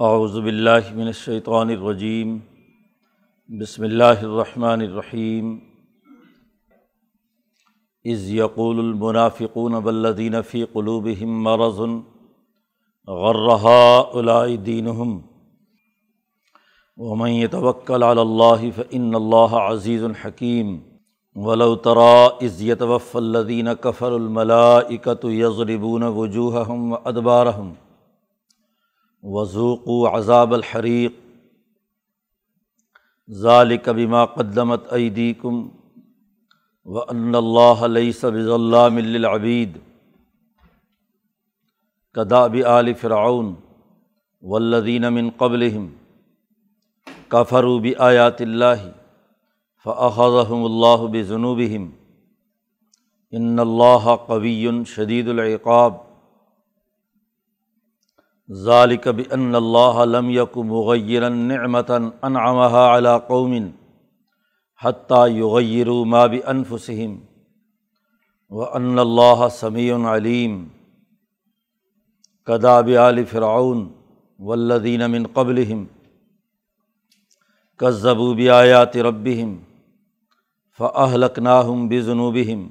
اعوذ باللہ من الشیطان الرجیم، بسم اللہ الرحمن الرحیم۔ از یقول المنافقون والذین فی قلوبہم مرض غرہا الائی دینہم۔ ومن يتوکل علی اللہ فإن اللہ عزیز الحکیم ولو ترى اذ يتوفى الذین كفروا الملائکة یضربون وجوہہم وادبارہم۔ وضوق و عذاب الحریق ذالک بما قدمت ایدیکم و ان اللہ لیس بظلام للعبید کداب آل فرعون والذین من قبلہم کفروا بآیات اللہ فأخذهم اللہ بذنوبہم ان اللہ قوی شدید العقاب ذالک بان اللہ لم یک مغیر نعمتا انعمها على قوم حتیٰ یغیروا ما بانفسہم وان اللہ سمیع علیم کداب آل فرعون والذین من قبلہم کذبوا بآیات ربہم فأہلکناہم بذنوبہم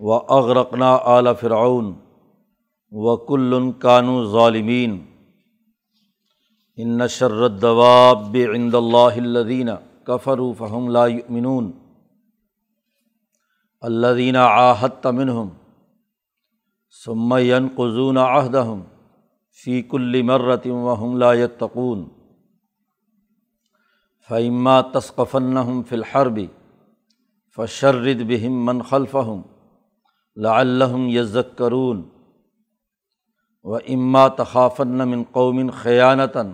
واغرقنا آل فرعون وکل کانو ظالمین ان شردواب عند اللہ الدین کفروا فہم لا یؤمنون الدین آحت منہم ثم ينقضون عہدہم فی کل مرت وهم لا يتقون فإما تثقفنہم فی الحرب فشرد بہم من خلفہم لعلہم یذکرون و اما تخافن من قومن خیانتاً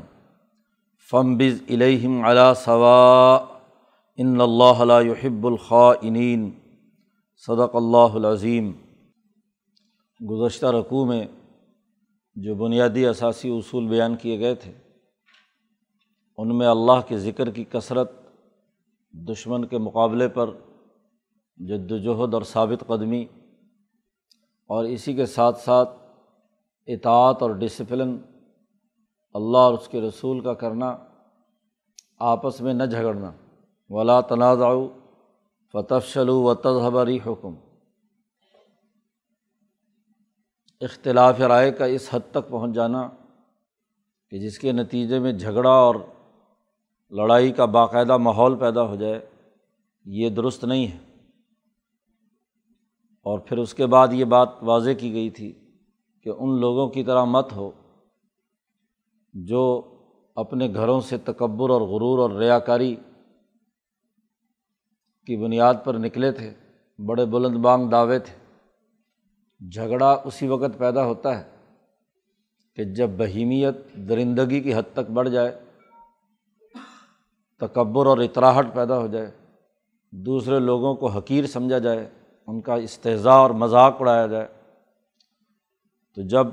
فمبز الہم علا ثوا ان اللہ يحب الخائنین۔ صدق اللہ العظیم۔ گزشتہ رقوع میں جو بنیادی اثاثی اصول بیان کیے گئے تھے، ان میں اللہ کے ذکر کی کثرت، دشمن کے مقابلے پر جد وجہد اور ثابت قدمی اور اسی کے ساتھ ساتھ اطاعت اور ڈسپلن اللہ اور اس کے رسول کا کرنا، آپس میں نہ جھگڑنا۔ ولا تنازع فتح شلو و تذہبری حکم اختلاف رائے کا اس حد تک پہنچ جانا کہ جس کے نتیجے میں جھگڑا اور لڑائی کا باقاعدہ ماحول پیدا ہو جائے، یہ درست نہیں ہے۔ اور پھر اس کے بعد یہ بات واضح کی گئی تھی کہ ان لوگوں کی طرح مت ہو جو اپنے گھروں سے تکبر اور غرور اور ریا کاری کی بنیاد پر نکلے تھے، بڑے بلند بانگ دعوے تھے۔ جھگڑا اسی وقت پیدا ہوتا ہے کہ جب بہیمیت درندگی کی حد تک بڑھ جائے، تکبر اور اطراہٹ پیدا ہو جائے، دوسرے لوگوں کو حقیر سمجھا جائے، ان کا استضاء اور مذاق اڑایا جائے۔ تو جب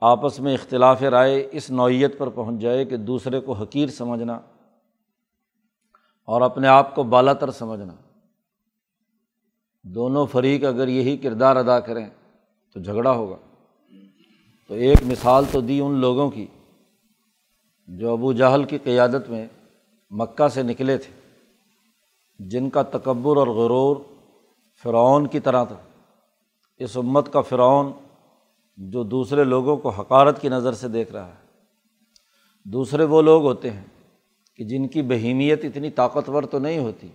آپس میں اختلاف رائے اس نوعیت پر پہنچ جائے کہ دوسرے کو حقیر سمجھنا اور اپنے آپ کو بالا تر سمجھنا، دونوں فریق اگر یہی کردار ادا کریں تو جھگڑا ہوگا۔ تو ایک مثال تو دی ان لوگوں کی جو ابو جہل کی قیادت میں مکہ سے نکلے تھے، جن کا تکبر اور غرور فرعون کی طرح تھا۔ اس امت کا فرعون جو دوسرے لوگوں کو حقارت کی نظر سے دیکھ رہا ہے۔ دوسرے وہ لوگ ہوتے ہیں کہ جن کی بہیمیت اتنی طاقتور تو نہیں ہوتی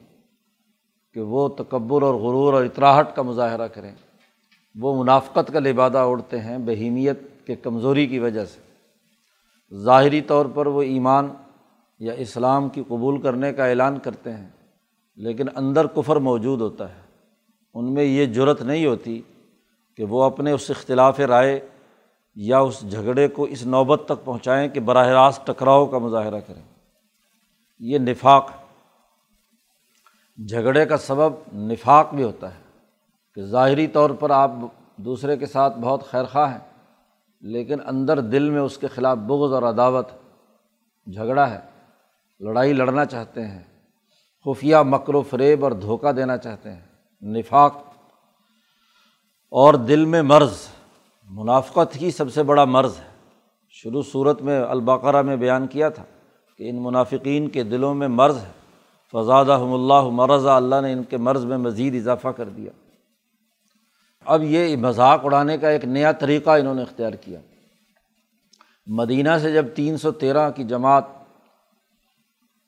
کہ وہ تکبر اور غرور اور اطراہٹ کا مظاہرہ کریں۔ وہ منافقت کا لبادہ اڑتے ہیں بہیمیت کے کمزوری کی وجہ سے۔ ظاہری طور پر وہ ایمان یا اسلام کی قبول کرنے کا اعلان کرتے ہیں، لیکن اندر کفر موجود ہوتا ہے۔ ان میں یہ جرت نہیں ہوتی کہ وہ اپنے اس اختلاف رائے یا اس جھگڑے کو اس نوبت تک پہنچائیں کہ براہ راست ٹکراؤ کا مظاہرہ کریں۔ یہ نفاق جھگڑے کا سبب نفاق بھی ہوتا ہے کہ ظاہری طور پر آپ دوسرے کے ساتھ بہت خیرخواہ ہیں، لیکن اندر دل میں اس کے خلاف بغض اور عداوت جھگڑا ہے، لڑائی لڑنا چاہتے ہیں، خفیہ مکر و فریب اور دھوکہ دینا چاہتے ہیں، نفاق اور دل میں مرض، منافقت ہی سب سے بڑا مرض ہے۔ شروع صورت میں البقرہ میں بیان کیا تھا کہ ان منافقین کے دلوں میں مرض ہے۔ فضاد اللہ مرض اللہ نے ان کے مرض میں مزید اضافہ کر دیا۔ اب یہ مذاق اڑانے کا ایک نیا طریقہ انہوں نے اختیار کیا۔ مدینہ سے جب تین سو تیرہ کی جماعت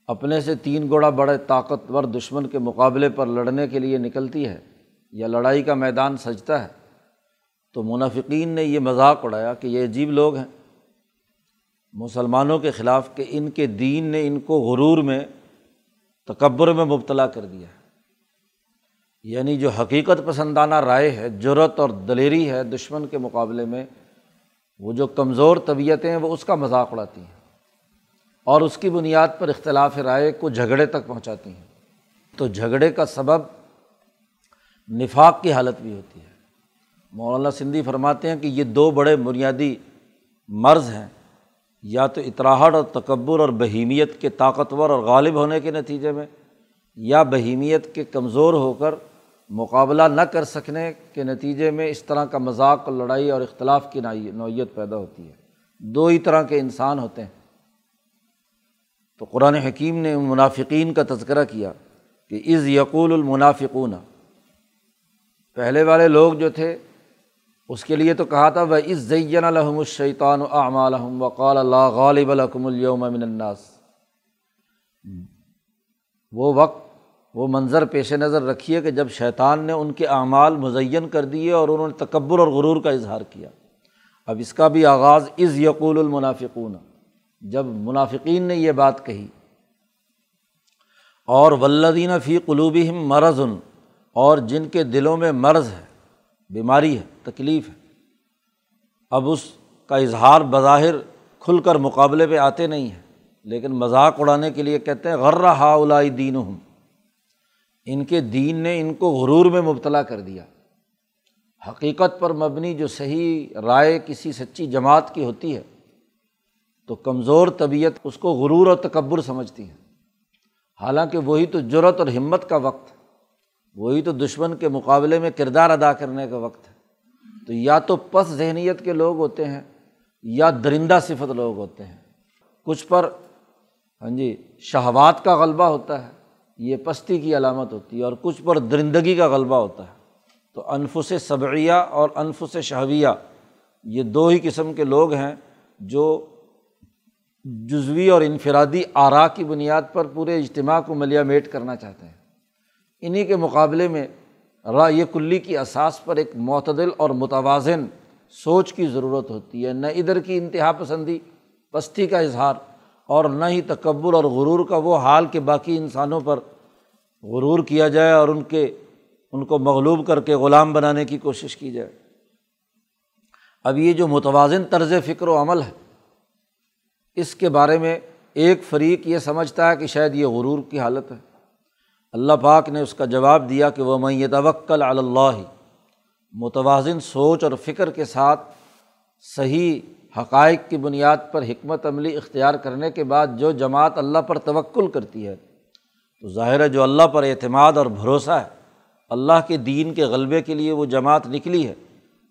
اپنے سے تین گوڑا بڑے طاقتور دشمن کے مقابلے پر لڑنے کے لیے نکلتی ہے یا لڑائی کا میدان سجتا ہے، تو منافقین نے یہ مذاق اڑایا کہ یہ عجیب لوگ ہیں۔ مسلمانوں کے خلاف کہ ان کے دین نے ان کو غرور میں، تکبر میں مبتلا کر دیا ہے۔ یعنی جو حقیقت پسندانہ رائے ہے جرت اور دلیری ہے دشمن کے مقابلے میں، وہ جو کمزور طبیعتیں ہیں، وہ اس کا مذاق اڑاتی ہیں۔ اور اس کی بنیاد پر اختلاف رائے کو جھگڑے تک پہنچاتی ہیں۔ تو جھگڑے کا سبب نفاق کی حالت بھی ہوتی ہے۔ مولانا سندھی فرماتے ہیں کہ یہ دو بڑے بنیادی مرض ہیں، یا تو اطراہٹ اور تکبر اور بہیمیت کے طاقتور اور غالب ہونے کے نتیجے میں، یا بہیمیت کے کمزور ہو کر مقابلہ نہ کر سکنے کے نتیجے میں اس طرح کا مذاق اور لڑائی اور اختلاف کی نوعیت پیدا ہوتی ہے۔ دو ہی طرح کے انسان ہوتے ہیں۔ تو قرآن حکیم نے منافقین کا تذکرہ کیا کہ از یقول المنافقون پہلے والے لوگ جو تھے، اس کے لیے تو کہا تھا وہ اس زین الحم الشیطان الحم وقال اللہ غالب الحکم اليوم من الناس. وہ وقت، وہ منظر پیش نظر رکھیے کہ جب شیطان نے ان کے اعمال مزین کر دیے اور انہوں نے تکبر اور غرور کا اظہار کیا۔ اب اس کا بھی آغاز از یقول المنافقون جب منافقین نے یہ بات کہی، اور ولدین فی قلوب مرض اور جن کے دلوں میں مرض ہے، بیماری ہے، تکلیف ہے۔ اب اس کا اظہار بظاہر کھل کر مقابلے پہ آتے نہیں ہیں۔ لیکن مذاق اڑانے کے لیے کہتے ہیں غرہ ہا اولائی دین ہوں ان کے دین نے ان کو غرور میں مبتلا کر دیا۔ حقیقت پر مبنی جو صحیح رائے کسی سچی جماعت کی ہوتی ہے، تو کمزور طبیعت اس کو غرور اور تکبر سمجھتی ہیں حالانکہ وہی تو جرت اور ہمت کا وقت۔ ہے وہی تو دشمن کے مقابلے میں کردار ادا کرنے کا وقت ہے۔ تو یا تو پس ذہنیت کے لوگ ہوتے ہیں یا درندہ صفت لوگ ہوتے ہیں۔ کچھ پر ہاں جی شہوات کا غلبہ ہوتا ہے، یہ پستی کی علامت ہوتی ہے، اور کچھ پر درندگی کا غلبہ ہوتا ہے۔ تو انفس صبعیہ اور انفس شہویہ، یہ دو ہی قسم کے لوگ ہیں جو جزوی اور انفرادی آرا کی بنیاد پر پورے اجتماع کو ملیا میٹ کرنا چاہتے ہیں۔ انہیں کے مقابلے میں رائے کلی کی اساس پر ایک معتدل اور متوازن سوچ کی ضرورت ہوتی ہے، نہ ادھر کی انتہا پسندی، پستی کا اظہار اور نہ ہی تکبر اور غرور کا وہ حال کہ باقی انسانوں پر غرور کیا جائے اور ان کے، ان کو مغلوب کر کے غلام بنانے کی کوشش کی جائے۔ اب یہ جو متوازن طرز فکر و عمل ہے، اس کے بارے میں ایک فریق یہ سمجھتا ہے کہ شاید یہ غرور کی حالت ہے۔ اللہ پاک نے اس کا جواب دیا کہ وہ میں یہ توکل اللہ متوازن سوچ اور فکر کے ساتھ صحیح حقائق کی بنیاد پر حکمت عملی اختیار کرنے کے بعد جو جماعت اللہ پر توکل کرتی ہے، تو ظاہر ہے جو اللہ پر اعتماد اور بھروسہ ہے، اللہ کے دین کے غلبے کے لیے وہ جماعت نکلی ہے۔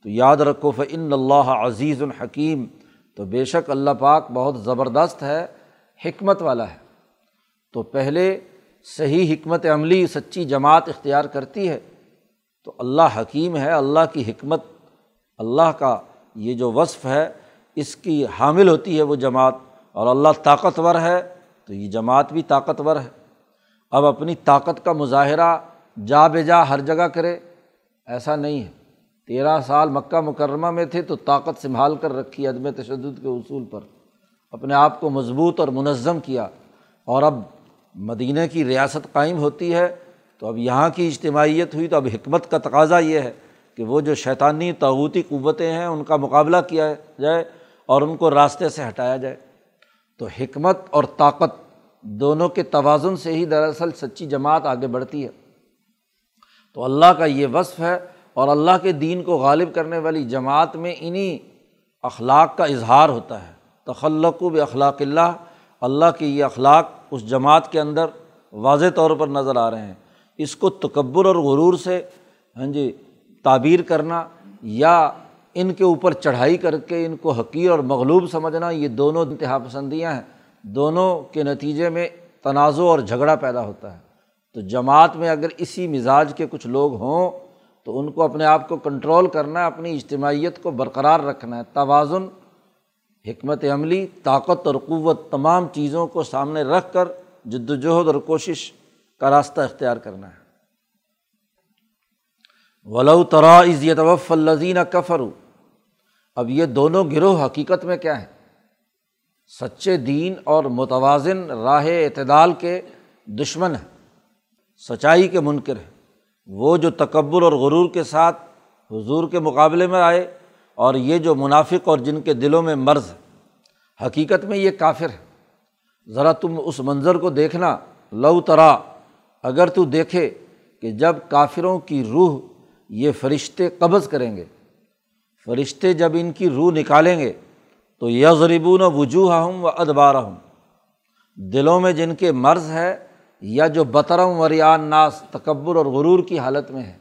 تو یاد رکھو فن اللہ عزیز الحکیم تو بے شک اللہ پاک بہت زبردست ہے، حکمت والا ہے۔ تو پہلے صحیح حکمت عملی، سچی جماعت اختیار کرتی ہے، تو اللہ حکیم ہے، اللہ کی حکمت، اللہ کا یہ جو وصف ہے، اس کی حامل ہوتی ہے وہ جماعت، اور اللہ طاقتور ہے، تو یہ جماعت بھی طاقتور ہے۔ اب اپنی طاقت کا مظاہرہ جا بے جا ہر جگہ کرے، ایسا نہیں ہے۔ تیرہ سال مکہ مکرمہ میں تھے تو طاقت سنبھال کر رکھی، عدم تشدد کے اصول پر۔ اپنے آپ کو مضبوط اور منظم کیا۔ اور اب مدینہ کی ریاست قائم ہوتی ہے، تو اب یہاں کی اجتماعیت ہوئی تو اب حکمت کا تقاضا یہ ہے کہ وہ جو شیطانی تعوتی قوتیں ہیں، ان کا مقابلہ کیا جائے اور ان کو راستے سے ہٹایا جائے۔ تو حکمت اور طاقت دونوں کے توازن سے ہی دراصل سچی جماعت آگے بڑھتی ہے۔ تو اللہ کا یہ وصف ہے اور اللہ کے دین کو غالب کرنے والی جماعت میں انہیں اخلاق کا اظہار ہوتا ہے۔ تخلق و اخلاق اللہ اللہ کے یہ اخلاق اس جماعت کے اندر واضح طور پر نظر آ رہے ہیں۔ اس کو تکبر اور غرور سے ہاں جی تعبیر کرنا یا ان کے اوپر چڑھائی کر کے ان کو حقیر اور مغلوب سمجھنا، یہ دونوں انتہا پسندیاں ہیں۔ دونوں کے نتیجے میں تنازع اور جھگڑا پیدا ہوتا ہے۔ تو جماعت میں اگر اسی مزاج کے کچھ لوگ ہوں، تو ان کو اپنے آپ کو کنٹرول کرنا ہے اپنی اجتماعیت کو برقرار رکھنا ہے۔ توازن حکمت عملی، طاقت اور قوت تمام چیزوں کو سامنے رکھ کر جد وجہد اور کوشش کا راستہ اختیار کرنا ہے۔ ولو ترا عزیت وف الزین کفرو اب یہ دونوں گروہ حقیقت میں کیا ہے سچے دین اور متوازن راہ اعتدال کے دشمن ہیں۔ سچائی کے منکر ہیں۔ وہ جو تکبر اور غرور کے ساتھ حضور کے مقابلے میں آئے اور یہ جو منافق اور جن کے دلوں میں مرض ہے، حقیقت میں یہ کافر ہے۔ ذرا تم اس منظر کو دیکھنا۔ لو ترا، اگر تو دیکھے کہ جب کافروں کی روح یہ فرشتے قبض کریں گے، فرشتے جب ان کی روح نکالیں گے، تو یغریبون وجوہ ہوں و ادبارہ ہوں دلوں میں جن کے مرض ہے یا جو بطرم وریان ناس تکبر اور غرور کی حالت میں ہے،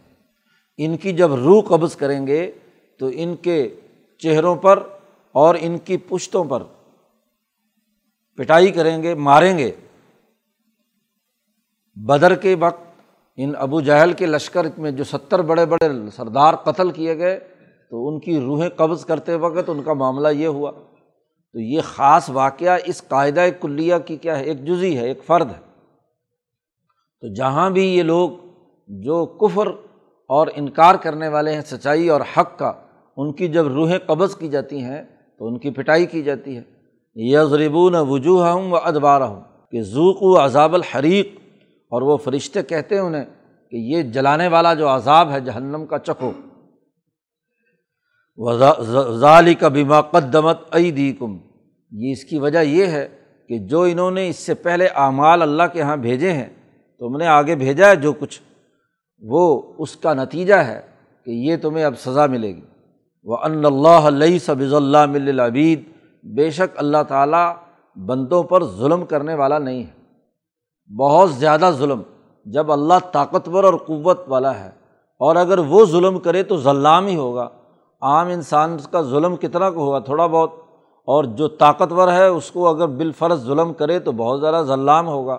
ان کی جب روح قبض کریں گے تو ان کے چہروں پر اور ان کی پشتوں پر پٹائی کریں گے، ماریں گے۔ بدر کے وقت ان ابو جہل کے لشکر میں جو ستر بڑے بڑے سردار قتل کیے گئے، تو ان کی روحیں قبض کرتے وقت ان کا معاملہ یہ ہوا۔ تو یہ خاص واقعہ اس قاعدہ کلیہ کی کیا ہے؟ ایک جزی ہے، ایک فرد ہے۔ تو جہاں بھی یہ لوگ جو کفر اور انکار کرنے والے ہیں، سچائی اور حق کا ان کی جب روحیں قبض کی جاتی ہیں تو ان کی پٹائی کی جاتی ہے۔ یغربون وجوہ ہوں و ادبار ہوں کہ ذوق و عذاب الحریق۔ اور وہ فرشتے کہتے ہیں انہیں کہ یہ جلانے والا جو عذاب ہے جہنم کا چکو ظالی کا بیما قدمت ائی دی کم یہ اس کی وجہ یہ ہے کہ جو انہوں نے اس سے پہلے اعمال اللہ کے یہاں بھیجے ہیں تم نے آگے بھیجا ہے جو کچھ، وہ اس کا نتیجہ ہے کہ یہ تمہیں اب سزا ملے گی۔ وہ ان اللہ علیہ سبض اللہ العبید بے شک اللہ تعالیٰ بندوں پر ظلم کرنے والا نہیں ہے۔ بہت زیادہ ظلم جب اللہ طاقتور اور قوت والا ہے۔ اور اگر وہ ظلم کرے تو ظلام ہی ہوگا۔ عام انسان کا ظلم کتنا کو ہوگا؟ تھوڑا بہت۔ اور جو طاقتور ہے اس کو اگر بالفرض ظلم کرے تو بہت زیادہ ظلام ہوگا،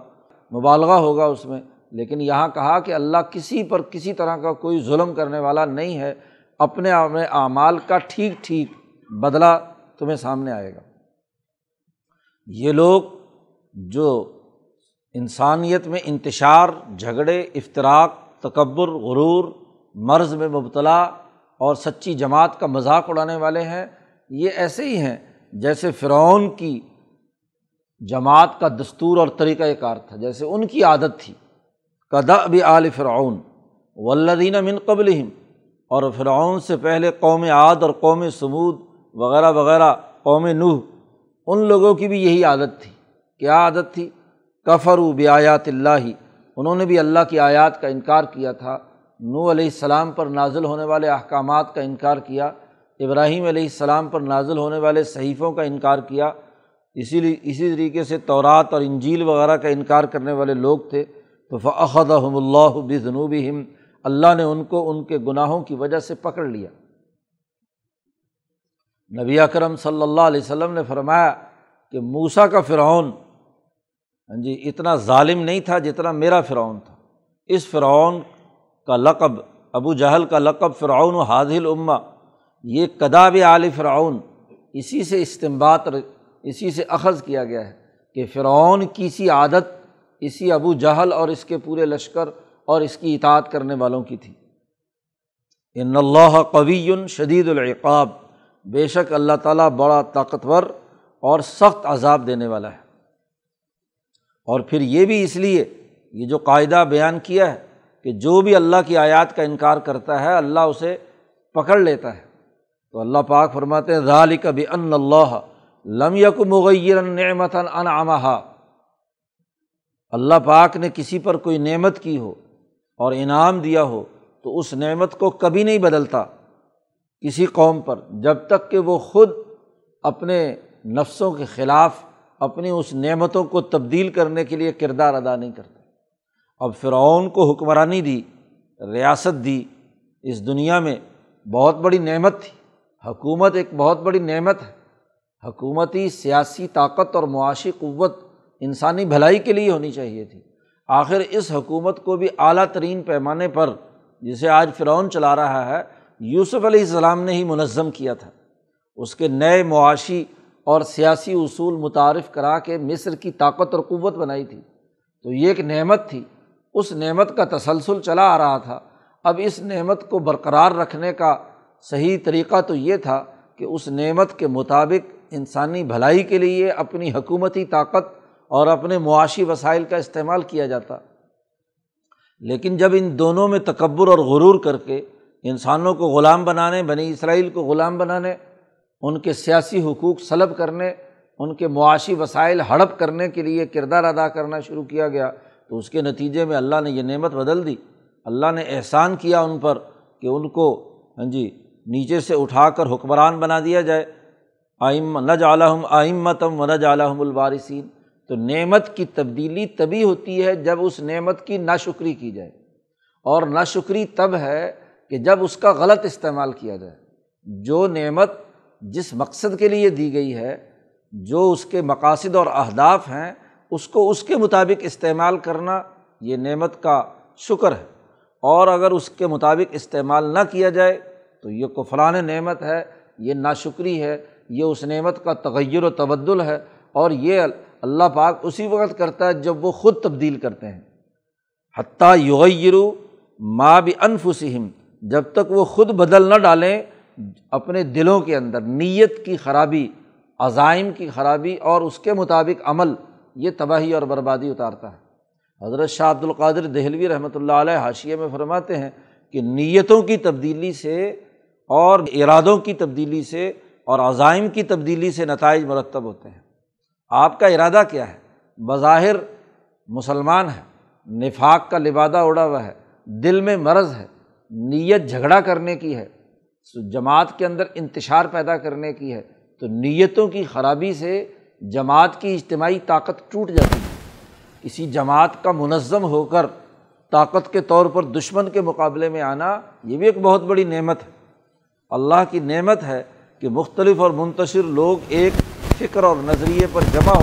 مبالغہ ہوگا اس میں۔ لیکن یہاں کہا کہ اللہ کسی پر کسی طرح کا کوئی ظلم کرنے والا نہیں ہے۔ اپنے اعمال کا ٹھیک ٹھیک بدلا تمہیں سامنے آئے گا۔ یہ لوگ جو انسانیت میں انتشار، جھگڑے افطراک تکبر، غرور، مرض میں مبتلا اور سچی جماعت کا مذاق اڑانے والے ہیں، یہ ایسے ہی ہیں جیسے فرعون کی جماعت کا دستور اور طریقۂ کار تھا، جیسے ان کی عادت تھی۔ کدا اب عال فرعون ولدین من قبل اور فرعون سے پہلے قوم عاد اور قوم سمود وغیرہ وغیرہ، قوم نوح، ان لوگوں کی بھی یہی عادت تھی۔ کیا عادت تھی؟ کفر و بیات اللہ۔ انہوں نے بھی اللہ کی آیات کا انکار کیا تھا۔ نو علیہ السلام پر نازل ہونے والے احکامات کا انکار کیا۔ ابراہیم علیہ السلام پر نازل ہونے والے صحیفوں کا انکار کیا۔ اسی لیے، اسی طریقے سے تورات اور انجیل وغیرہ کا انکار کرنے والے لوگ تھے۔ تو فعد اللہ بنوبی ہم اللہ نے ان کو ان کے گناہوں کی وجہ سے پکڑ لیا۔ نبی اکرم صلی اللہ علیہ وسلم نے فرمایا کہ موسا کا فرعون ہاں جی اتنا ظالم نہیں تھا جتنا میرا فرعون تھا۔ اس فرعون کا لقب، ابو جہل کا لقب فرعون و حاضل العما یہ کداب عال فرعون، اسی سے استمبات اسی سے اخذ کیا گیا ہے کہ فرعون کی سی عادت، اسی ابو جہل اور اس کے پورے لشکر اور اس کی اطاعت کرنے والوں کی تھی۔ ان اللہ قوی شدید العقاب، بے شک اللہ تعالیٰ بڑا طاقتور اور سخت عذاب دینے والا ہے۔ اور پھر یہ بھی اس لیے، یہ جو قاعدہ بیان کیا ہے کہ جو بھی اللہ کی آیات کا انکار کرتا ہے، اللہ اسے پکڑ لیتا ہے۔ تو اللہ پاک فرماتے ہیں ظالی کبھی ان اللہ لم یک مغیر نعمت ان اللہ پاک نے کسی پر کوئی نعمت کی ہو اور انعام دیا ہو تو اس نعمت کو کبھی نہیں بدلتا۔ کسی قوم پر جب تک کہ وہ خود اپنے نفسوں کے خلاف اپنی اس نعمتوں کو تبدیل کرنے کے لیے کردار ادا نہیں کرتے۔ اب فرعون کو حکمرانی دی، ریاست دی۔ اس دنیا میں بہت بڑی نعمت تھی۔ حکومت ایک بہت بڑی نعمت ہے۔ حکومتی سیاسی طاقت اور معاشی قوت انسانی بھلائی کے لیے ہونی چاہیے تھی۔ آخر اس حکومت کو بھی اعلیٰ ترین پیمانے پر جسے آج فرعون چلا رہا ہے، یوسف علیہ السلام نے ہی منظم کیا تھا۔ اس کے نئے معاشی اور سیاسی اصول متعارف کرا کے مصر کی طاقت اور قوت بنائی تھی۔ تو یہ ایک نعمت تھی۔ اس نعمت کا تسلسل چلا آ رہا تھا۔ اب اس نعمت کو برقرار رکھنے کا صحیح طریقہ تو یہ تھا کہ اس نعمت کے مطابق انسانی بھلائی کے لیے اپنی حکومتی طاقت اور اپنے معاشی وسائل کا استعمال کیا جاتا۔ لیکن جب ان دونوں میں تکبر اور غرور کر کے انسانوں کو غلام بنانے، بنی اسرائیل کو غلام بنانے، ان کے سیاسی حقوق سلب کرنے، ان کے معاشی وسائل ہڑپ کرنے کے لیے کردار ادا کرنا شروع کیا گیا، تو اس کے نتیجے میں اللہ نے یہ نعمت بدل دی۔ اللہ نے احسان کیا ان پر کہ ان کو ہاں جی نیچے سے اٹھا کر حکمران بنا دیا جائے۔ آئم نج عالم آئمتم و نج عالم البارثین تو نعمت کی تبدیلی تبھی ہوتی ہے جب اس نعمت کی نا شکری کی جائے۔ اور نا شکری تب ہے کہ جب اس کا غلط استعمال کیا جائے۔ جو نعمت جس مقصد کے لیے دی گئی ہے، جو اس کے مقاصد اور اہداف ہیں، اس کو اس کے مطابق استعمال کرنا، یہ نعمت کا شکر ہے۔ اور اگر اس کے مطابق استعمال نہ کیا جائے، تو یہ کفران نعمت ہے، یہ ناشکری ہے، یہ اس نعمت کا تغیر و تبدل ہے۔ اور یہ اللہ پاک اسی وقت کرتا ہے جب وہ خود تبدیل کرتے ہیں۔ حتیٰ یغیرو ماں بھی انفسم جب تک وہ خود بدل نہ ڈالیں اپنے دلوں کے اندر، نیت کی خرابی، عزائم کی خرابی اور اس کے مطابق عمل، یہ تباہی اور بربادی اتارتا ہے۔ حضرت شاہ عبد القادر دہلوی رحمۃ اللہ علیہ حاشیے میں فرماتے ہیں کہ نیتوں کی تبدیلی سے اور ارادوں کی تبدیلی سے اور عزائم کی تبدیلی سے نتائج مرتب ہوتے ہیں۔ آپ کا ارادہ کیا ہے؟ بظاہر مسلمان ہے، نفاق کا لبادہ اڑا ہوا ہے، دل میں مرض ہے، نیت جھگڑا کرنے کی ہے جماعت کے اندر انتشار پیدا کرنے کی ہے، تو نیتوں کی خرابی سے جماعت کی اجتماعی طاقت ٹوٹ جاتی ہے۔ کسی جماعت کا منظم ہو کر طاقت کے طور پر دشمن کے مقابلے میں آنا، یہ بھی ایک بہت بڑی نعمت ہے۔ اللہ کی نعمت ہے کہ مختلف اور منتشر لوگ ایک فکر اور نظریے پر جمع ہو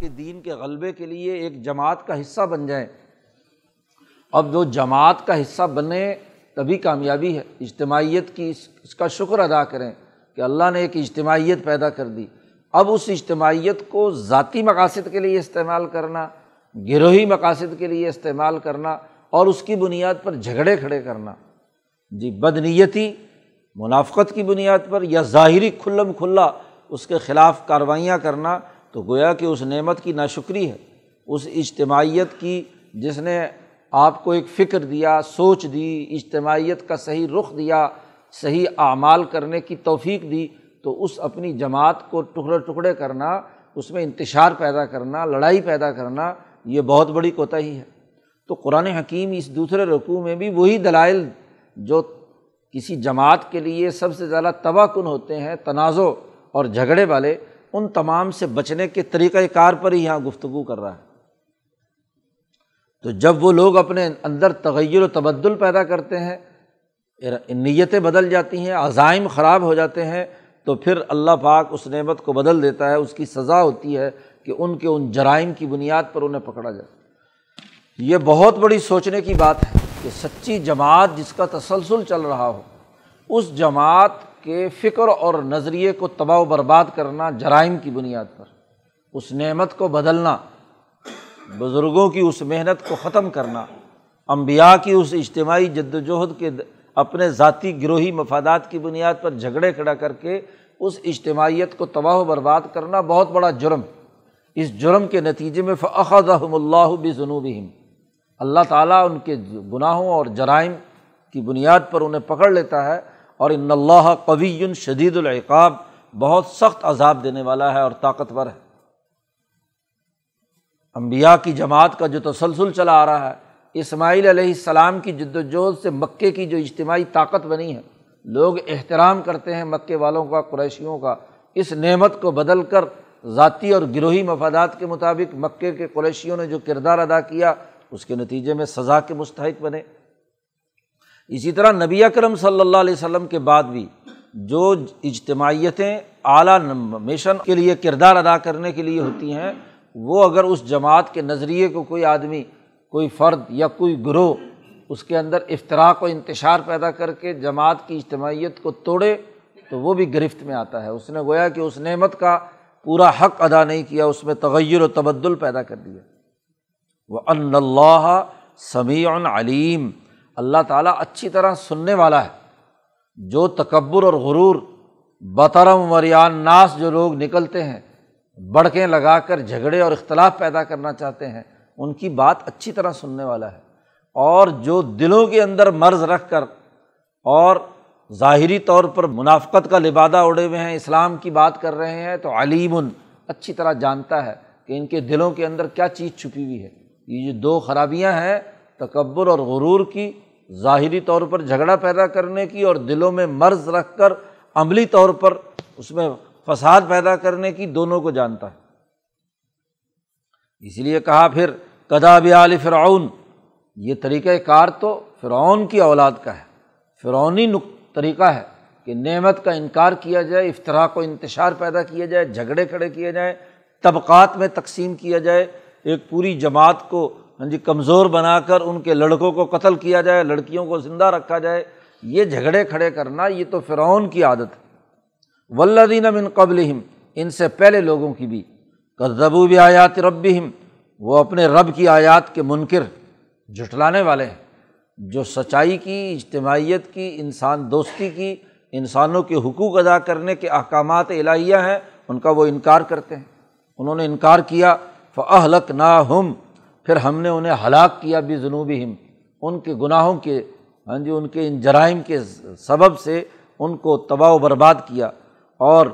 کہ دین کے غلبے کے لیے ایک جماعت کا حصہ بن جائیں۔ اب جو جماعت کا حصہ بنے تبھی کامیابی ہے۔ اجتماعیت کی اس کا شکر ادا کریں کہ اللہ نے ایک اجتماعیت پیدا کر دی۔ اب اس اجتماعیت کو ذاتی مقاصد کے لیے استعمال کرنا، گروہی مقاصد کے لیے استعمال کرنا اور اس کی بنیاد پر جھگڑے کھڑے کرنا۔ جی بدنیتی، منافقت کی بنیاد پر یا ظاہری کھلم کھلا اس کے خلاف کاروائیاں کرنا تو گویا کہ اس نعمت کی ناشکری ہے۔ اس اجتماعیت کی جس نے آپ کو ایک فکر دیا، سوچ دی، اجتماعیت کا صحیح رخ دیا، صحیح اعمال کرنے کی توفیق دی، تو اس اپنی جماعت کو ٹکڑے ٹکڑے کرنا، اس میں انتشار پیدا کرنا، لڑائی پیدا کرنا، یہ بہت بڑی کوتاہی ہے۔ تو قرآن حکیم اس دوسرے رقوع میں بھی وہی دلائل جو کسی جماعت کے لیے سب سے زیادہ تباہ کن ہوتے ہیں، تنازع اور جھگڑے والے ان تمام سے بچنے کے طریقۂ کار پر ہی یہاں گفتگو کر رہا ہے۔ تو جب وہ لوگ اپنے اندر تغیر و تبدل پیدا کرتے ہیں، نیتیں بدل جاتی ہیں، عزائم خراب ہو جاتے ہیں، تو پھر اللہ پاک اس نعمت کو بدل دیتا ہے، اس کی سزا ہوتی ہے کہ ان کے ان جرائم کی بنیاد پر انہیں پکڑا جائے۔ یہ بہت بڑی سوچنے کی بات ہے کہ سچی جماعت جس کا تسلسل چل رہا ہو، اس جماعت کے فکر اور نظریے کو تباہ و برباد کرنا جرائم کی بنیاد پر، اس نعمت کو بدلنا، بزرگوں کی اس محنت کو ختم کرنا امبیا کی اس اجتماعی جد وجہد کے اپنے ذاتی گروہی مفادات کی بنیاد پر جھگڑے کھڑا کر کے اس اجتماعیت کو تباہ و برباد کرنا بہت بڑا جرم۔ اس جرم کے نتیجے میں فخم اللہ بنوبہم اللہ تعالیٰ ان کے گناہوں اور جرائم کی بنیاد پر انہیں پکڑ لیتا ہے۔ اور ان اللہ قوی شدید العقاب، بہت سخت عذاب دینے والا ہے اور طاقتور ہے۔ امبیا کی جماعت کا جو تسلسل چلا آ رہا ہے، اسماعیل علیہ السلام کی جد وجہد سے مکے کی جو اجتماعی طاقت بنی ہے، لوگ احترام کرتے ہیں مکے والوں کا، قریشیوں کا۔ اس نعمت کو بدل کر ذاتی اور گروہی مفادات کے مطابق مکے کے قریشیوں نے جو کردار ادا کیا، اس کے نتیجے میں سزا کے مستحق بنے۔ اسی طرح نبی اکرم صلی اللہ علیہ وسلم کے بعد بھی جو اجتماعیتیں اعلیٰ مشن کے لیے کردار ادا کرنے کے لیے ہوتی ہیں، وہ اگر اس جماعت کے نظریے کو کوئی آدمی، کوئی فرد یا کوئی گروہ اس کے اندر افطراک و انتشار پیدا کر کے جماعت کی اجتماعیت کو توڑے، تو وہ بھی گرفت میں آتا ہے۔ اس نے گویا کہ اس نعمت کا پورا حق ادا نہیں کیا، اس میں تغیر و تبدل پیدا کر دیا۔ وہ ان اللہ سمیع علیم اللہ تعالیٰ اچھی طرح سننے والا ہے۔ جو تکبر اور غرور، بطرم وریان ناس جو لوگ نکلتے ہیں، بڑکیں لگا کر جھگڑے اور اختلاف پیدا کرنا چاہتے ہیں، ان کی بات اچھی طرح سننے والا ہے۔ اور جو دلوں کے اندر مرض رکھ کر اور ظاہری طور پر منافقت کا لبادہ اڑے ہوئے ہیں، اسلام کی بات کر رہے ہیں، تو علیم اچھی طرح جانتا ہے کہ ان کے دلوں کے اندر کیا چیز چھپی ہوئی ہے۔ یہ جو دو خرابیاں ہیں تکبر اور غرور کی، ظاہری طور پر جھگڑا پیدا کرنے کی اور دلوں میں مرض رکھ کر عملی طور پر اس میں فساد پیدا کرنے کی دونوں کو جانتا ہے۔ اس لیے کہا پھر کدا عال فرعون؟ یہ طریقۂ کار تو فرعون کی اولاد کا ہے۔ فرعونی طریقہ ہے کہ نعمت کا انکار کیا جائے افطرا کو انتشار پیدا کیا جائے، جھگڑے کھڑے کیے جائیں، طبقات میں تقسیم کیا جائے، ایک پوری جماعت کو ہاں جی کمزور بنا کر ان کے لڑکوں کو قتل کیا جائے، لڑکیوں کو زندہ رکھا جائے، یہ جھگڑے کھڑے کرنا یہ تو فرعون کی عادت ہے۔ ولدین من قبل ان سے پہلے لوگوں کی بھی۔ کذبو بھی آیات رب وہ اپنے رب کی آیات کے منکر، جھٹلانے والے ہیں۔ جو سچائی کی، اجتماعیت کی، انسان دوستی کی، انسانوں کے حقوق ادا کرنے کے احکامات الہیہ ہیں، ان کا وہ انکار کرتے ہیں۔ انہوں نے انکار کیا فلق نا ہم پھر ہم نے انہیں ہلاک کیا بھی جنوبی ہم ان کے گناہوں کے ہاں جی ان کے ان جرائم کے سبب سے ان کو تباہ و برباد کیا اور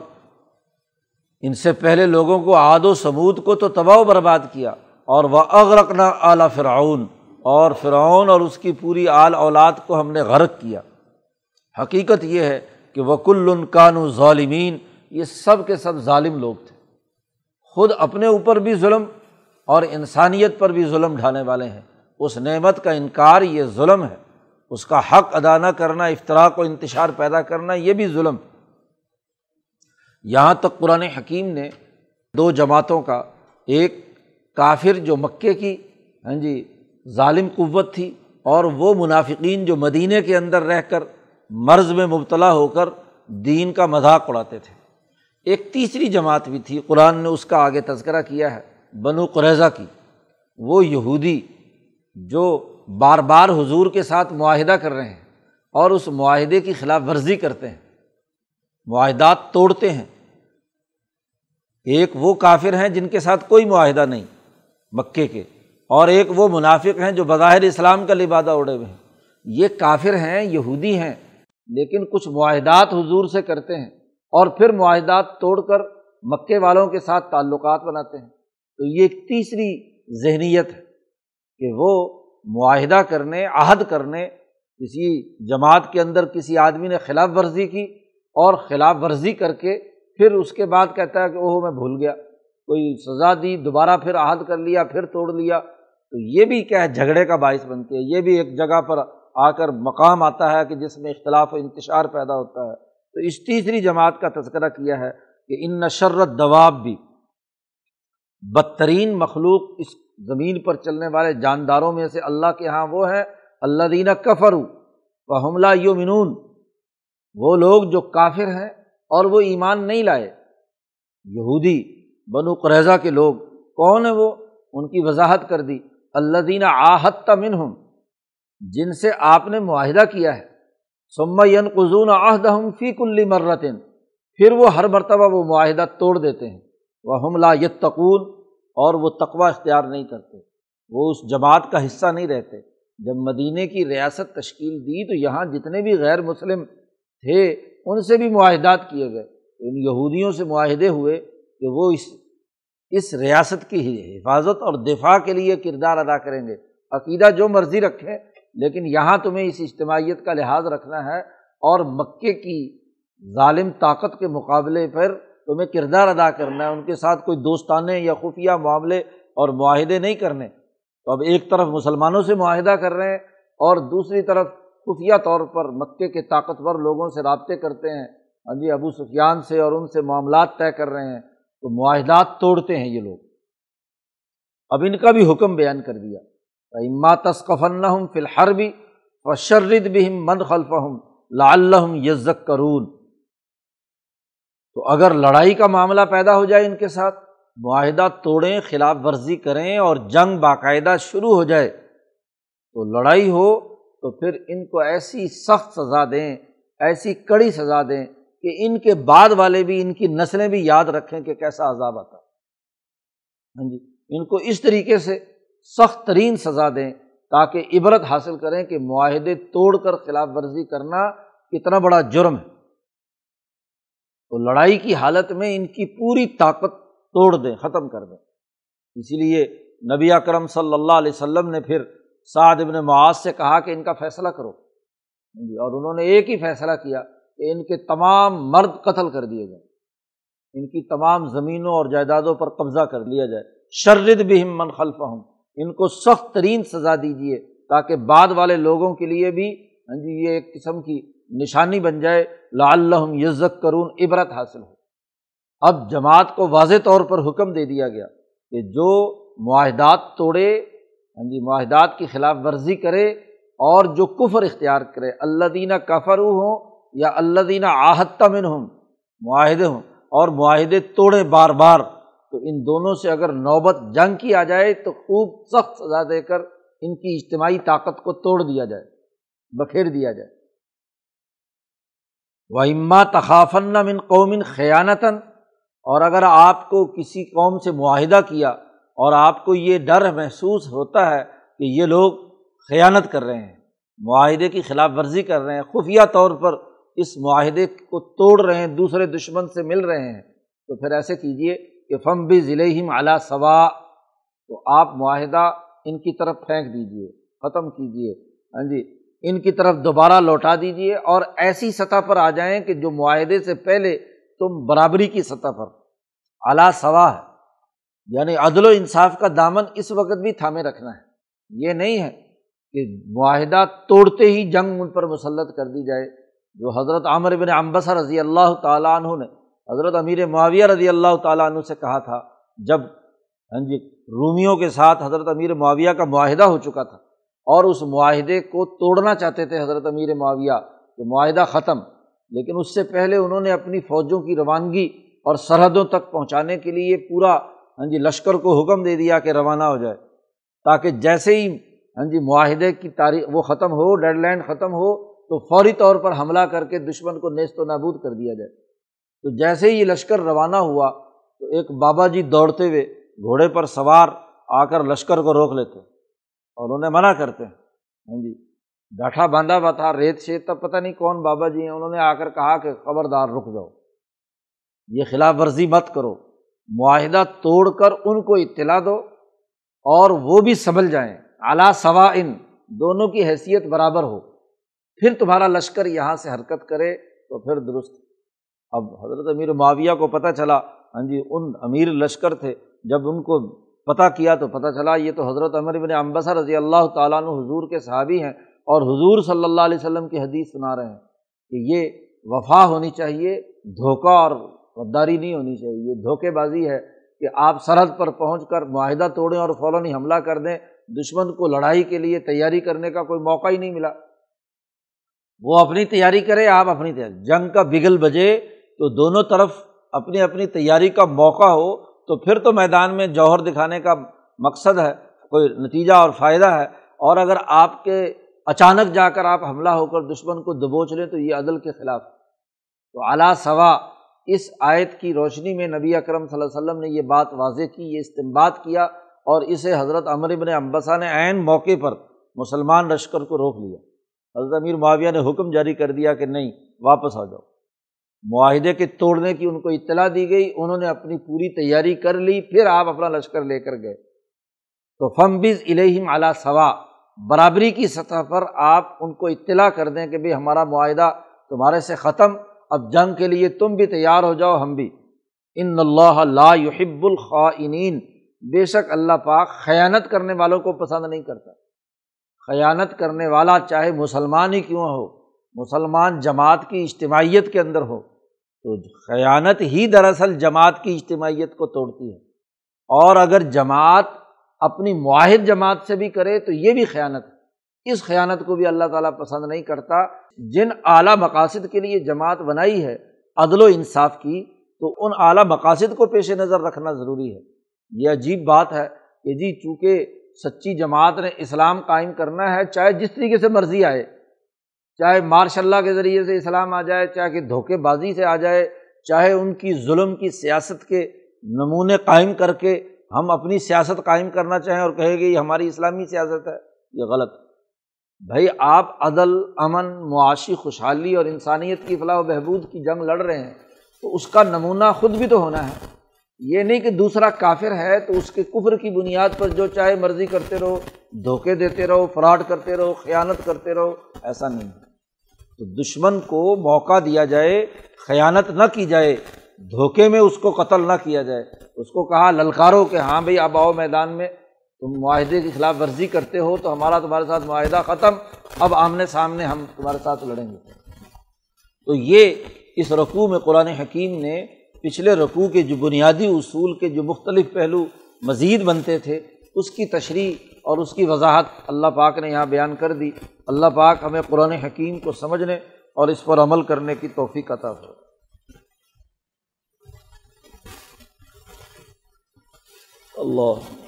ان سے پہلے لوگوں کو آد و ثبوت کو تو تباہ و برباد کیا اور وہ اغرقنا اعلیٰ فرعون اور فرعون اور اس کی پوری آل اولاد کو ہم نے غرق کیا۔ حقیقت یہ ہے کہ وکل کان ظالمین یہ سب کے سب ظالم لوگ تھے۔ خود اپنے اوپر بھی ظلم اور انسانیت پر بھی ظلم ڈھانے والے ہیں۔ اس نعمت کا انکار یہ ظلم ہے۔ اس کا حق ادا نہ کرنا افطراک و انتشار پیدا کرنا، یہ بھی ظلم۔ یہاں تک قرآن حکیم نے دو جماعتوں کا، ایک کافر جو مکے کی ہاں جی ظالم قوت تھی، اور وہ منافقین جو مدینہ کے اندر رہ کر مرض میں مبتلا ہو کر دین کا مذاق اڑاتے تھے۔ ایک تیسری جماعت بھی تھی، قرآن نے اس کا آگے تذکرہ کیا ہے۔ بنو قریضہ کی، وہ یہودی جو بار بار حضور کے ساتھ معاہدہ کر رہے ہیں اور اس معاہدے کی خلاف ورزی کرتے ہیں، معاہدات توڑتے ہیں۔ ایک وہ کافر ہیں جن کے ساتھ کوئی معاہدہ نہیں، مکے کے، اور ایک وہ منافق ہیں جو بظاہر اسلام کا لبادہ اڑے ہوئے ہیں۔ یہ کافر ہیں، یہودی ہیں، لیکن کچھ معاہدات حضور سے کرتے ہیں اور پھر معاہدات توڑ کر مکے والوں کے ساتھ تعلقات بناتے ہیں۔ تو یہ ایک تیسری ذہنیت ہے کہ وہ معاہدہ کرنے، عہد کرنے، کسی جماعت کے اندر کسی آدمی نے خلاف ورزی کی اور خلاف ورزی کر کے پھر اس کے بعد کہتا ہے کہ اوہ میں بھول گیا، کوئی سزا دی، دوبارہ پھر عہد کر لیا، پھر توڑ لیا۔ تو یہ بھی کیا ہے، جھگڑے کا باعث بنتی ہے۔ یہ بھی ایک جگہ پر آ کر مقام آتا ہے کہ جس میں اختلاف و انتشار پیدا ہوتا ہے۔ تو اس تیسری جماعت کا تذکرہ کیا ہے کہ ان نشرت دواب بھی بدترین مخلوق اس زمین پر چلنے والے جانداروں میں سے اللہ کے یہاں وہ ہے اللہ دینہ کفر و حملہ یو منون وہ لوگ جو کافر ہیں اور وہ ایمان نہیں لائے۔ یہودی، بنو قریضہ کے لوگ، کون ہے وہ؟ ان کی وضاحت کر دی۔ اللہ دینہ آحت تمن جن سے آپ نے معاہدہ کیا ہے۔ سمین قزون عہد ہم فی کلی مرتن، پھر وہ ہر مرتبہ وہ معاہدہ توڑ دیتے ہیں۔ وہ حملہ یتقون اور وہ تقوا اختیار نہیں کرتے۔ وہ اس جماعت کا حصہ نہیں رہتے۔ جب مدینہ کی ریاست تشکیل دی تو یہاں جتنے بھی غیر مسلم تھے، ان سے بھی معاہدات کیے گئے۔ ان یہودیوں سے معاہدے ہوئے کہ وہ اس اس ریاست کی حفاظت اور دفاع کے لیے کردار ادا کریں گے۔ عقیدہ جو مرضی رکھیں لیکن یہاں تمہیں اس اجتماعیت کا لحاظ رکھنا ہے اور مکے کی ظالم طاقت کے مقابلے پر تمہیں کردار ادا کرنا ہے، ان کے ساتھ کوئی دوستانے یا خفیہ معاملے اور معاہدے نہیں کرنے۔ تو اب ایک طرف مسلمانوں سے معاہدہ کر رہے ہیں اور دوسری طرف خفیہ طور پر مکے کے طاقتور لوگوں سے رابطے کرتے ہیں۔ ہاں جی ابو سفیان سے اور ان سے معاملات طے کر رہے ہیں۔ تو معاہدات توڑتے ہیں یہ لوگ۔ اب ان کا بھی حکم بیان کر دیا۔ اما تصقفن فی الحر بھی و شرد بھی من خلف ہم لعلہم یزک کرون تو اگر لڑائی کا معاملہ پیدا ہو جائے ان کے ساتھ، معاہدہ توڑیں، خلاف ورزی کریں اور جنگ باقاعدہ شروع ہو جائے، تو لڑائی ہو تو پھر ان کو ایسی سخت سزا دیں، ایسی کڑی سزا دیں کہ ان کے بعد والے بھی، ان کی نسلیں بھی یاد رکھیں کہ کیسا عذاب آتا ہاں جی ان کو اس طریقے سے سخت ترین سزا دیں تاکہ عبرت حاصل کریں کہ معاہدے توڑ کر خلاف ورزی کرنا کتنا بڑا جرم ہے۔ تو لڑائی کی حالت میں ان کی پوری طاقت توڑ دیں، ختم کر دیں۔ اسی لیے نبی اکرم صلی اللہ علیہ وسلم نے پھر سعد ابن معاذ سے کہا کہ ان کا فیصلہ کرو۔ جی اور انہوں نے ایک ہی فیصلہ کیا کہ ان کے تمام مرد قتل کر دیے جائیں۔ ان کی تمام زمینوں اور جائیدادوں پر قبضہ کر لیا جائے۔ شرد بھی من خلف ہوں ان کو سخت ترین سزا دیجیے تاکہ بعد والے لوگوں کے لیے بھی ہاں جی یہ ایک قسم کی نشانی بن جائے لا اللہ یزک کرون عبرت حاصل ہو۔ اب جماعت کو واضح طور پر حکم دے دیا گیا کہ جو معاہدات توڑے ہاں جی معاہدات کی خلاف ورزی کرے اور جو کفر اختیار کرے اللہ دینہ کفر ہوں یا اللہ دینہ آحت تمن ہوں معاہدے ہوں اور معاہدے توڑے بار بار، تو ان دونوں سے اگر نوبت جنگ کی آ جائے تو خوب سخت سزا دے کر ان کی اجتماعی طاقت کو توڑ دیا جائے، بکھیر دیا جائے۔ وہ اما تخافن من قومن خیانتاً اور اگر آپ کو کسی قوم سے معاہدہ کیا اور آپ کو یہ ڈر محسوس ہوتا ہے کہ یہ لوگ خیانت کر رہے ہیں، معاہدے کی خلاف ورزی کر رہے ہیں، خفیہ طور پر اس معاہدے کو توڑ رہے ہیں، دوسرے دشمن سے مل رہے ہیں، تو پھر ایسے کیجیے کہ فم بھی ضلع ہی اعلیٰ سوا تو آپ معاہدہ ان کی طرف پھینک دیجیے ختم کیجیے ہاں جی ان کی طرف دوبارہ لوٹا دیجیے اور ایسی سطح پر آ جائیں کہ جو معاہدے سے پہلے تم برابری کی سطح پر اعلیٰ سوا ہے۔ یعنی عدل و انصاف کا دامن اس وقت بھی تھامے رکھنا ہے۔ یہ نہیں ہے کہ معاہدہ توڑتے ہی جنگ ان پر مسلط کر دی جائے۔ جو حضرت عامر بن امبسا رضی اللہ تعالیٰ عنہ نے حضرت امیر معاویہ رضی اللہ تعالیٰ عنہ سے کہا تھا، جب ہاں جی رومیوں کے ساتھ حضرت امیر معاویہ کا معاہدہ ہو چکا تھا اور اس معاہدے کو توڑنا چاہتے تھے حضرت امیر معاویہ کہ معاہدہ ختم، لیکن اس سے پہلے انہوں نے اپنی فوجوں کی روانگی اور سرحدوں تک پہنچانے کے لیے پورا ہاں جی لشکر کو حکم دے دیا کہ روانہ ہو جائے۔ تاکہ جیسے ہی ہاں جی معاہدے کی تاریخ وہ ختم ہو، ڈیڈ لائن ختم ہو، تو فوری طور پر حملہ کر کے دشمن کو نیست و نابود کر دیا جائے۔ تو جیسے ہی یہ لشکر روانہ ہوا، تو ایک بابا جی دوڑتے ہوئے گھوڑے پر سوار آ کر لشکر کو روک لیتے۔ اور انہیں منع کرتے ہیں۔ ہاں جی۔ بیٹھا باندھا ہوا تھا ریت شیت تب پتہ نہیں کون بابا جی ہیں۔ انہوں نے آ کر کہا کہ خبردار، رک جاؤ۔ یہ خلاف ورزی مت کرو۔ معاہدہ توڑ کر ان کو اطلاع دو اور وہ بھی سنبھل جائیں۔ اعلیٰ سوا ان دونوں کی حیثیت برابر ہو۔ پھر تمہارا لشکر یہاں سے حرکت کرے تو پھر درست۔ اب حضرت امیر معاویہ کو پتہ چلا ہاں جی ان امیر لشکر تھے۔ جب ان کو پتہ کیا تو پتہ چلا، یہ تو حضرت عمر بن امبسا رضی اللہ تعالیٰ عنہ حضور کے صحابی ہیں اور حضور صلی اللہ علیہ وسلم کی حدیث سنا رہے ہیں کہ یہ وفا ہونی چاہیے، دھوکہ اور غداری نہیں ہونی چاہیے۔ یہ دھوکے بازی ہے کہ آپ سرحد پر پہنچ کر معاہدہ توڑیں اور فوراً ہی حملہ کر دیں۔ دشمن کو لڑائی کے لیے تیاری کرنے کا کوئی موقع ہی نہیں ملا۔ وہ اپنی تیاری کرے، آپ اپنی تیاری۔ جنگ کا بگل بجے تو دونوں طرف اپنی اپنی تیاری کا موقع ہو۔ تو پھر تو میدان میں جوہر دکھانے کا مقصد ہے، کوئی نتیجہ اور فائدہ ہے۔ اور اگر آپ کے اچانک جا کر آپ حملہ ہو کر دشمن کو دبوچ لیں تو یہ عدل کے خلاف تو اعلیٰ سوا اس آیت کی روشنی میں نبی اکرم صلی اللہ علیہ وسلم نے یہ بات واضح کی، یہ استعمال کیا اور اسے حضرت عمر ابن امبسا نے عین موقع پر مسلمان لشکر کو روک لیا۔ حضرت امیر معاویہ نے حکم جاری کر دیا کہ نہیں، واپس آ جاؤ۔ معاہدے کے توڑنے کی ان کو اطلاع دی گئی، انہوں نے اپنی پوری تیاری کر لی، پھر آپ اپنا لشکر لے کر گئے۔ تو فم بز الہم اعلیٰ ثوا برابری کی سطح پر آپ ان کو اطلاع کر دیں کہ بھائی ہمارا معاہدہ تمہارے سے ختم، اب جنگ کے لیے تم بھی تیار ہو جاؤ، ہم بھی۔ ان اللہ لا يحب الخائنین بے شک اللہ پاک خیانت کرنے والوں کو پسند نہیں کرتا۔ خیانت کرنے والا چاہے مسلمان ہی کیوں ہو مسلمان جماعت کی اجتماعیت کے اندر ہو تو خیانت ہی دراصل جماعت کی اجتماعیت کو توڑتی ہے۔ اور اگر جماعت اپنی معاہد جماعت سے بھی کرے تو یہ بھی خیانت ہے۔ اس خیانت کو بھی اللہ تعالیٰ پسند نہیں کرتا۔ جن اعلیٰ مقاصد کے لیے جماعت بنائی ہے عدل و انصاف کی، تو ان اعلیٰ مقاصد کو پیش نظر رکھنا ضروری ہے۔ یہ عجیب بات ہے کہ جی چونکہ سچی جماعت نے اسلام قائم کرنا ہے، چاہے جس طریقے سے مرضی آئے چاہے مارش اللہ کے ذریعے سے اسلام آ جائے، چاہے کہ دھوکے بازی سے آ جائے، چاہے ان کی ظلم کی سیاست کے نمونے قائم کر کے ہم اپنی سیاست قائم کرنا چاہیں اور کہے کہ یہ ہماری اسلامی سیاست ہے، یہ غلط۔ بھائی، آپ عدل، امن، معاشی، خوشحالی اور انسانیت کی فلاح و بہبود کی جنگ لڑ رہے ہیں، تو اس کا نمونہ خود بھی تو ہونا ہے۔ یہ نہیں کہ دوسرا کافر ہے تو اس کے کفر کی بنیاد پر جو چاہے مرضی کرتے رہو، دھوکے دیتے رہو، فراڈ کرتے رہو، خیانت کرتے رہو، ایسا نہیں۔ تو دشمن کو موقع دیا جائے، خیانت نہ کی جائے، دھوکے میں اس کو قتل نہ کیا جائے۔ اس کو کہا للکارو کہ ہاں بھائی، اب آؤ میدان میں، تم معاہدے کی خلاف ورزی کرتے ہو تو ہمارا تمہارے ساتھ معاہدہ ختم۔ اب آمنے سامنے ہم تمہارے ساتھ لڑیں گے۔ تو یہ اس رقوع میں قرآن حکیم نے پچھلے رقوع کے جو بنیادی اصول کے جو مختلف پہلو مزید بنتے تھے، اس کی تشریح اور اس کی وضاحت اللہ پاک نے یہاں بیان کر دی۔ اللہ پاک ہمیں قرآن حکیم کو سمجھنے اور اس پر عمل کرنے کی توفیق عطا ہو اللہ